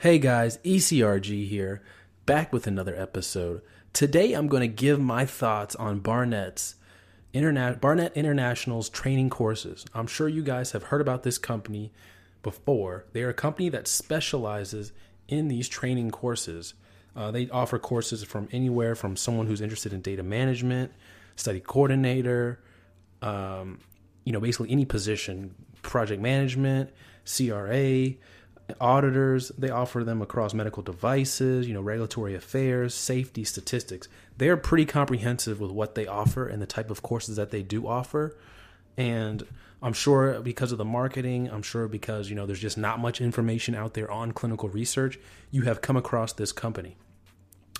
Hey guys, ECRG here, back with another episode. Today I'm going to give my thoughts on Barnett's Interna- Barnett International's training courses. I'm sure you guys have heard about this company before. They are a company that specializes in these training courses. Uh, they offer courses from anywhere from someone who's interested in data management, study coordinator, um, you know, basically any position, project management, CRA, auditors they offer them across medical devices you know regulatory affairs safety statistics. They're pretty comprehensive with what they offer and the type of courses that they do offer. And i'm sure because of the marketing i'm sure because you know there's just not much information out there on clinical research you have come across this company.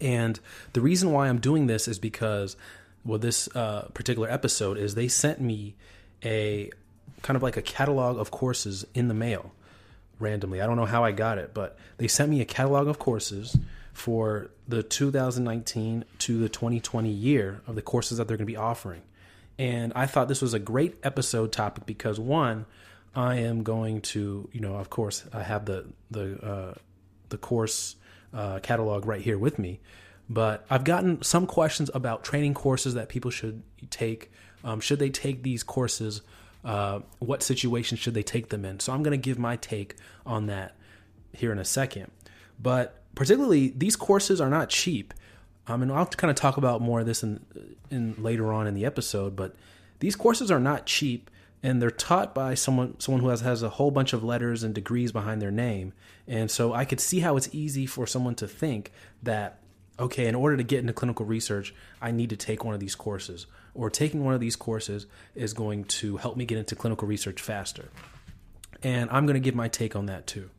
And the reason why i'm doing this is because well this uh, particular episode is they sent me a kind of like a catalog of courses in the mail randomly. I don't know how I got it, but they sent me a catalog of courses for the 2019 to the 2020 year of the courses that they're going to be offering. And I thought this was a great episode topic because one, I am going to, you know, of course, I have the the uh, the course uh, catalog right here with me, but I've gotten some questions about training courses that people should take. Um, should they take these courses uh, what situation should they take them in? So I'm going to give my take on that here in a second. But particularly, these courses are not cheap. Um, and I'll kind of talk about more of this in, in later on in the episode. But these courses are not cheap, and they're taught by someone someone who has has a whole bunch of letters and degrees behind their name. And so I could see how it's easy for someone to think that okay, in order to get into clinical research, I need to take one of these courses or taking one of these courses is going to help me get into clinical research faster. And I'm going to give my take on that too.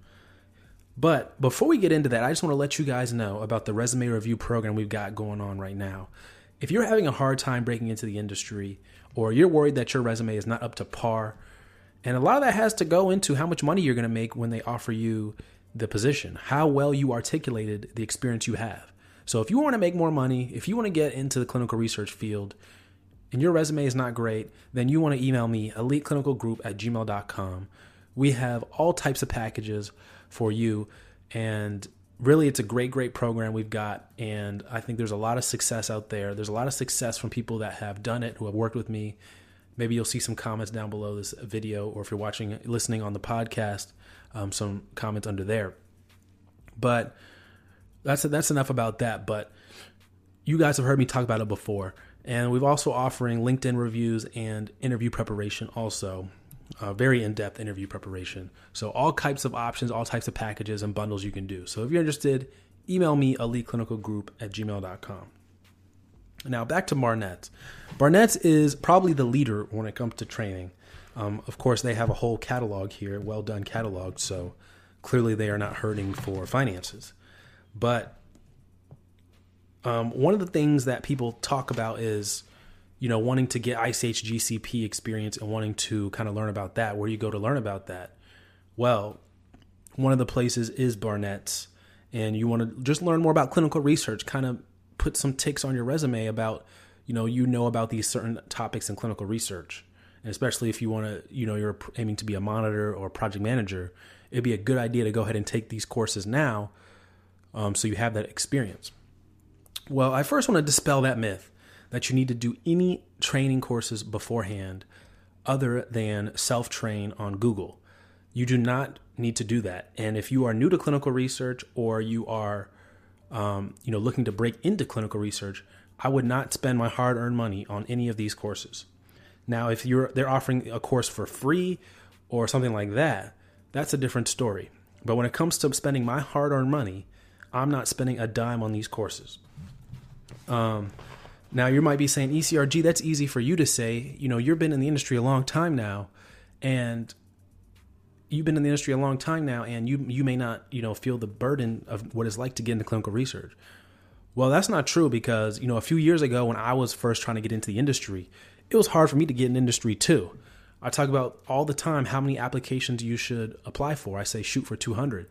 But before we get into that, I just want to let you guys know about the resume review program we've got going on right now. If you're having a hard time breaking into the industry, or you're worried that your resume is not up to par, and a lot of that has to go into how much money you're going to make when they offer you the position, how well you articulated the experience you have. So if you want to make more money, if you want to get into the clinical research field, and your resume is not great, then you want to email me, eliteclinicalgroup at gmail.com. We have all types of packages for you. And really, it's a great, great program we've got. And I think there's a lot of success out there. There's a lot of success from people that have done it, who have worked with me. Maybe you'll see some comments down below this video, or if you're watching, listening on the podcast, um, some comments under there. But that's that's enough about that. But you guys have heard me talk about it before. And we've also offering LinkedIn reviews and interview preparation also. Uh, very in-depth interview preparation. So all types of options, all types of packages and bundles you can do. So if you're interested, email me eliteclinicalgroup at gmail.com. Now back to Barnett. Barnett's is probably the leader when it comes to training. Um, of course, they have a whole catalog here, well done catalog. So clearly they are not hurting for finances. But um, one of the things that people talk about is, you know, wanting to get ICH GCP experience and wanting to kind of learn about that. Where do you go to learn about that? Well, one of the places is Barnett's, and you want to just learn more about clinical research, kind of put some ticks on your resume about, you know, you know about these certain topics in clinical research. And especially if you want to, you know, you're aiming to be a monitor or project manager, it'd be a good idea to go ahead and take these courses now um, so you have that experience. Well, I first want to dispel that myth that you need to do any training courses beforehand other than self train on Google. You do not need to do that. And if you are new to clinical research or you are um, you know, looking to break into clinical research, I would not spend my hard earned money on any of these courses. Now, if you're they're offering a course for free or something like that, that's a different story. But when it comes to spending my hard earned money, I'm not spending a dime on these courses. Um, now you might be saying ECRG, that's easy for you to say. You know, you've been in the industry a long time now, and you've been in the industry a long time now, and you you may not you know feel the burden of what it's like to get into clinical research. Well, that's not true because you know a few years ago when I was first trying to get into the industry, it was hard for me to get in industry too. I talk about all the time how many applications you should apply for. I say shoot for 200.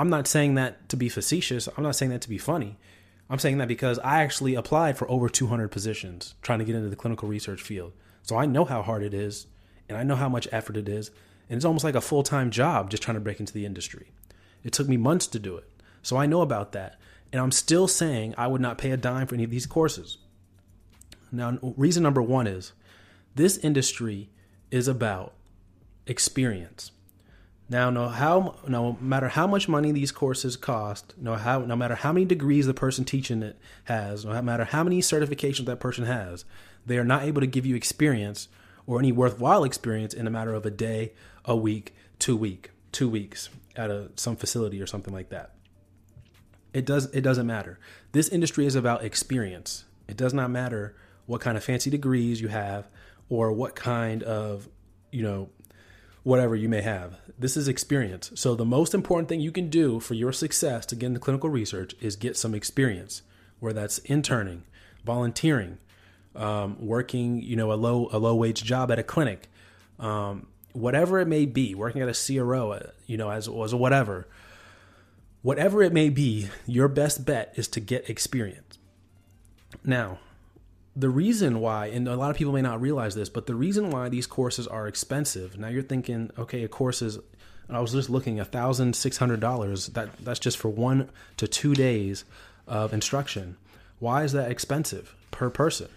I'm not saying that to be facetious. I'm not saying that to be funny. I'm saying that because I actually applied for over 200 positions trying to get into the clinical research field. So I know how hard it is and I know how much effort it is. And it's almost like a full time job just trying to break into the industry. It took me months to do it. So I know about that. And I'm still saying I would not pay a dime for any of these courses. Now, reason number one is this industry is about experience. Now, no how no matter how much money these courses cost, no how no matter how many degrees the person teaching it has, no matter how many certifications that person has, they are not able to give you experience or any worthwhile experience in a matter of a day, a week, two week, two weeks at a some facility or something like that. It does it doesn't matter. This industry is about experience. It does not matter what kind of fancy degrees you have or what kind of, you know, whatever you may have. This is experience. So the most important thing you can do for your success to get into clinical research is get some experience, where that's interning, volunteering, um, working, you know, a low a low wage job at a clinic, um, whatever it may be, working at a CRO, uh, you know, as as whatever, whatever it may be, your best bet is to get experience. Now, the reason why, and a lot of people may not realize this, but the reason why these courses are expensive. Now you're thinking, okay, a course is. I was just looking, thousand six hundred dollars. That that's just for one to two days of instruction. Why is that expensive per person?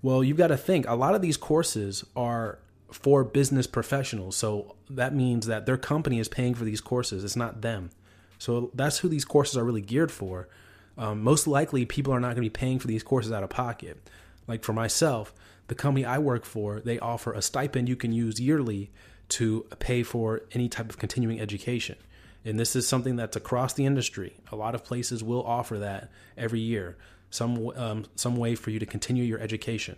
Well, you've got to think. A lot of these courses are for business professionals, so that means that their company is paying for these courses. It's not them. So that's who these courses are really geared for. Um, most likely, people are not going to be paying for these courses out of pocket. Like for myself, the company I work for, they offer a stipend you can use yearly to pay for any type of continuing education. And this is something that's across the industry. A lot of places will offer that every year, some um, some way for you to continue your education.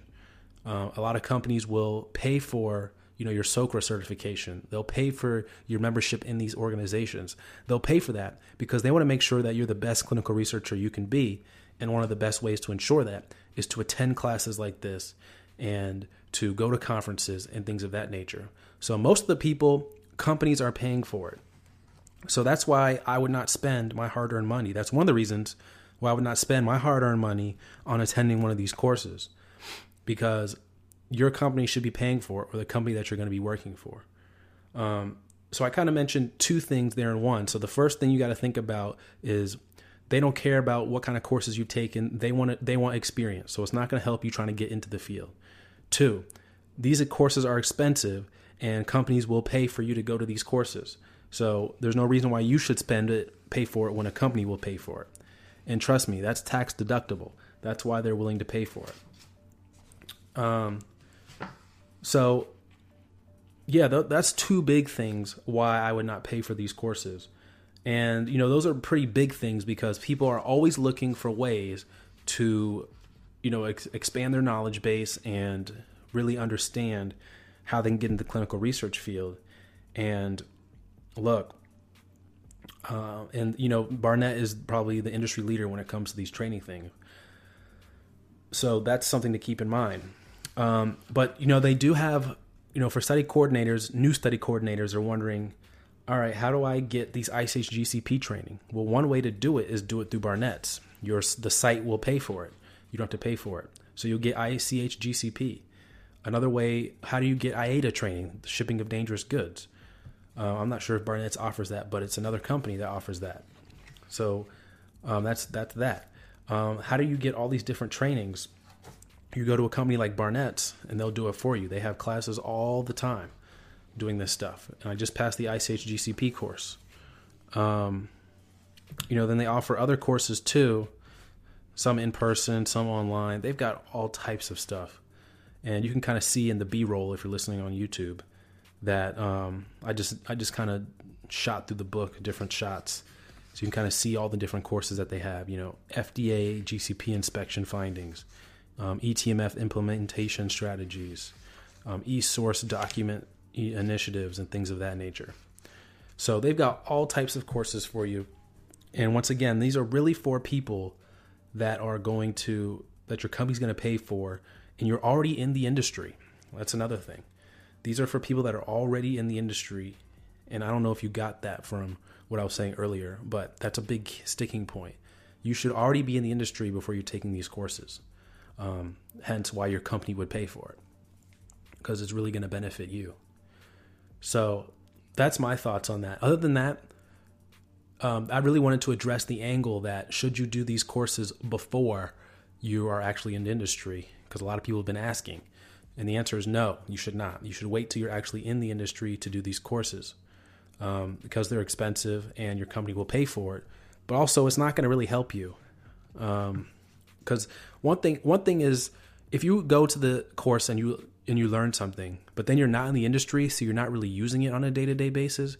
Uh, a lot of companies will pay for you know your SOCRA certification. They'll pay for your membership in these organizations. They'll pay for that because they want to make sure that you're the best clinical researcher you can be. And one of the best ways to ensure that is to attend classes like this and to go to conferences and things of that nature. So most of the people, companies are paying for it. So that's why I would not spend my hard-earned money. That's one of the reasons why I would not spend my hard-earned money on attending one of these courses because your company should be paying for it or the company that you're going to be working for. Um, so I kind of mentioned two things there in one. So the first thing you got to think about is they don't care about what kind of courses you've taken. They want it, they want experience. So it's not going to help you trying to get into the field. Two, these courses are expensive and companies will pay for you to go to these courses. So there's no reason why you should spend it, pay for it when a company will pay for it. And trust me, that's tax deductible. That's why they're willing to pay for it. Um, so, yeah, th- that's two big things why I would not pay for these courses. And, you know, those are pretty big things because people are always looking for ways to, you know, ex- expand their knowledge base and really understand how they can get into the clinical research field. And look, uh, and, you know, Barnett is probably the industry leader when it comes to these training things. So that's something to keep in mind. Um, but you know, they do have you know for study coordinators, new study coordinators are wondering, all right, how do I get these ICH GCP training? Well, one way to do it is do it through Barnett's. Your the site will pay for it. You don't have to pay for it. So you'll get ICH GCP. Another way, how do you get IATA training, the shipping of dangerous goods? Uh, I'm not sure if Barnett's offers that, but it's another company that offers that. So um, that's that's that. Um, how do you get all these different trainings? you go to a company like Barnett's and they'll do it for you. They have classes all the time doing this stuff. And I just passed the ICH GCP course. Um, you know, then they offer other courses too, some in person, some online. They've got all types of stuff. And you can kind of see in the B roll if you're listening on YouTube that um, I just I just kind of shot through the book different shots so you can kind of see all the different courses that they have you know fda gcp inspection findings um, eTMF implementation strategies, um, e-source document initiatives, and things of that nature. So they've got all types of courses for you. And once again, these are really for people that are going to that your company's going to pay for, and you're already in the industry. That's another thing. These are for people that are already in the industry, and I don't know if you got that from what I was saying earlier, but that's a big sticking point. You should already be in the industry before you're taking these courses. Um, hence, why your company would pay for it because it's really going to benefit you. So that's my thoughts on that. Other than that, um, I really wanted to address the angle that should you do these courses before you are actually in the industry? Because a lot of people have been asking. And the answer is no, you should not. You should wait till you're actually in the industry to do these courses um, because they're expensive and your company will pay for it. But also, it's not going to really help you. Because um, one thing, one thing is, if you go to the course and you and you learn something, but then you're not in the industry, so you're not really using it on a day to day basis,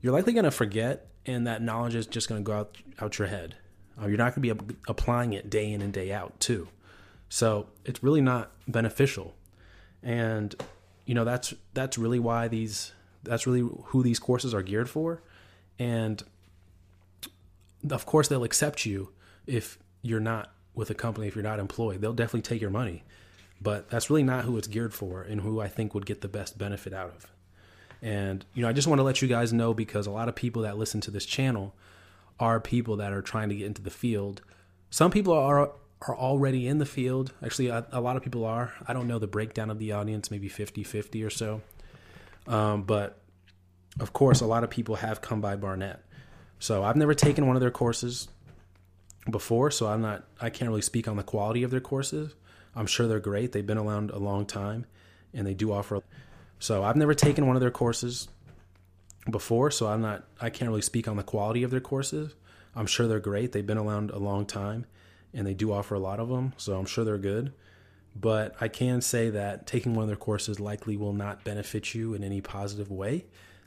you're likely going to forget, and that knowledge is just going to go out out your head. Uh, you're not going to be applying it day in and day out too. So it's really not beneficial and you know that's that's really why these that's really who these courses are geared for and of course they'll accept you if you're not with a company if you're not employed they'll definitely take your money but that's really not who it's geared for and who I think would get the best benefit out of and you know I just want to let you guys know because a lot of people that listen to this channel are people that are trying to get into the field some people are are already in the field. Actually, a, a, lot of people are. I don't know the breakdown of the audience, maybe 50 50 or so. Um, but of course, a lot of people have come by Barnett. So I've never taken one of their courses before, so I'm not, I can't really speak on the quality of their courses. I'm sure they're great. They've been around a long time and they do offer. So I've never taken one of their courses before, so I'm not, I can't really speak on the quality of their courses. I'm sure they're great. They've been around a long time and they do offer a lot of them, so I'm sure they're good. But I can say that taking one of their courses likely will not benefit you in any positive way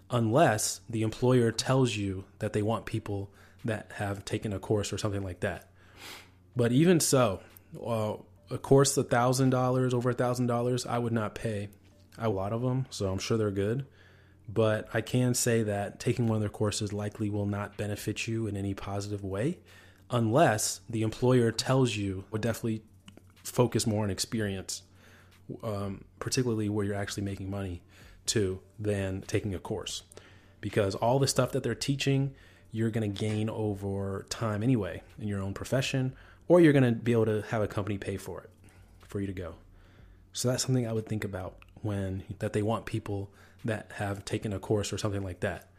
unless the employer tells you that they want people that have taken a course or something like that. But even so, uh, a course a thousand dollars, over a thousand dollars, I would not pay a lot of them, so I'm sure they're good. But I can say that taking one of their courses likely will not benefit you in any positive way unless the employer tells you would definitely focus more on experience, um, particularly where you're actually making money too, than taking a course. Because all the stuff that they're teaching, you're going to gain over time anyway in your own profession, or you're going to be able to have a company pay for it for you to go. So that's something I would think about when that they want people that have taken a course or something like that.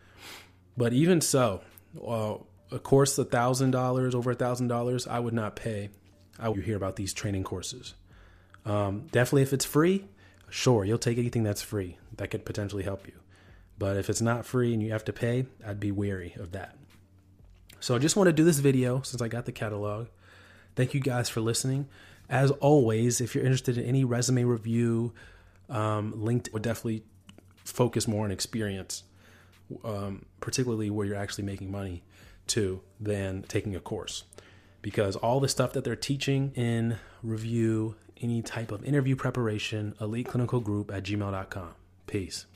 But even so, uh, a course a thousand dollars over a thousand dollars i would not pay. I would hear about these training courses. Um, definitely if it's free sure you'll take anything that's free that could potentially help you. But if it's not free and you have to pay i'd be wary of that. So i just want to do this video since i got the catalog thank you guys for listening as always if you're interested in any resume review um, linked would definitely focus more on experience um, particularly where you're actually making money to than taking a course because all the stuff that they're teaching in review, any type of interview preparation, elite clinical group at gmail.com. Peace.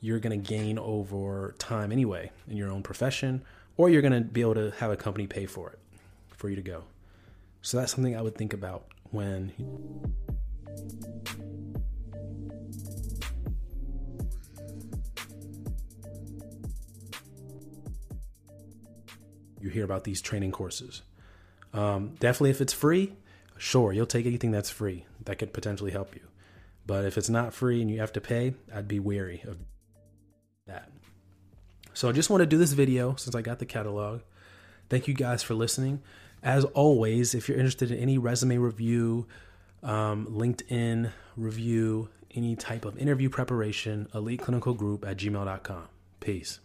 You're going to gain over time anyway in your own profession or you're going to be able to have a company pay for it for you to go. So that's something I would think about when. You hear about these training courses. Um, definitely, if it's free, sure, you'll take anything that's free that could potentially help you. But if it's not free and you have to pay, I'd be wary of. So I just want to do this video since I got the catalog. Thank you guys for listening. As always, if you're interested in any resume review, um, LinkedIn review, any type of interview preparation, elite clinical group at gmail.com. Peace.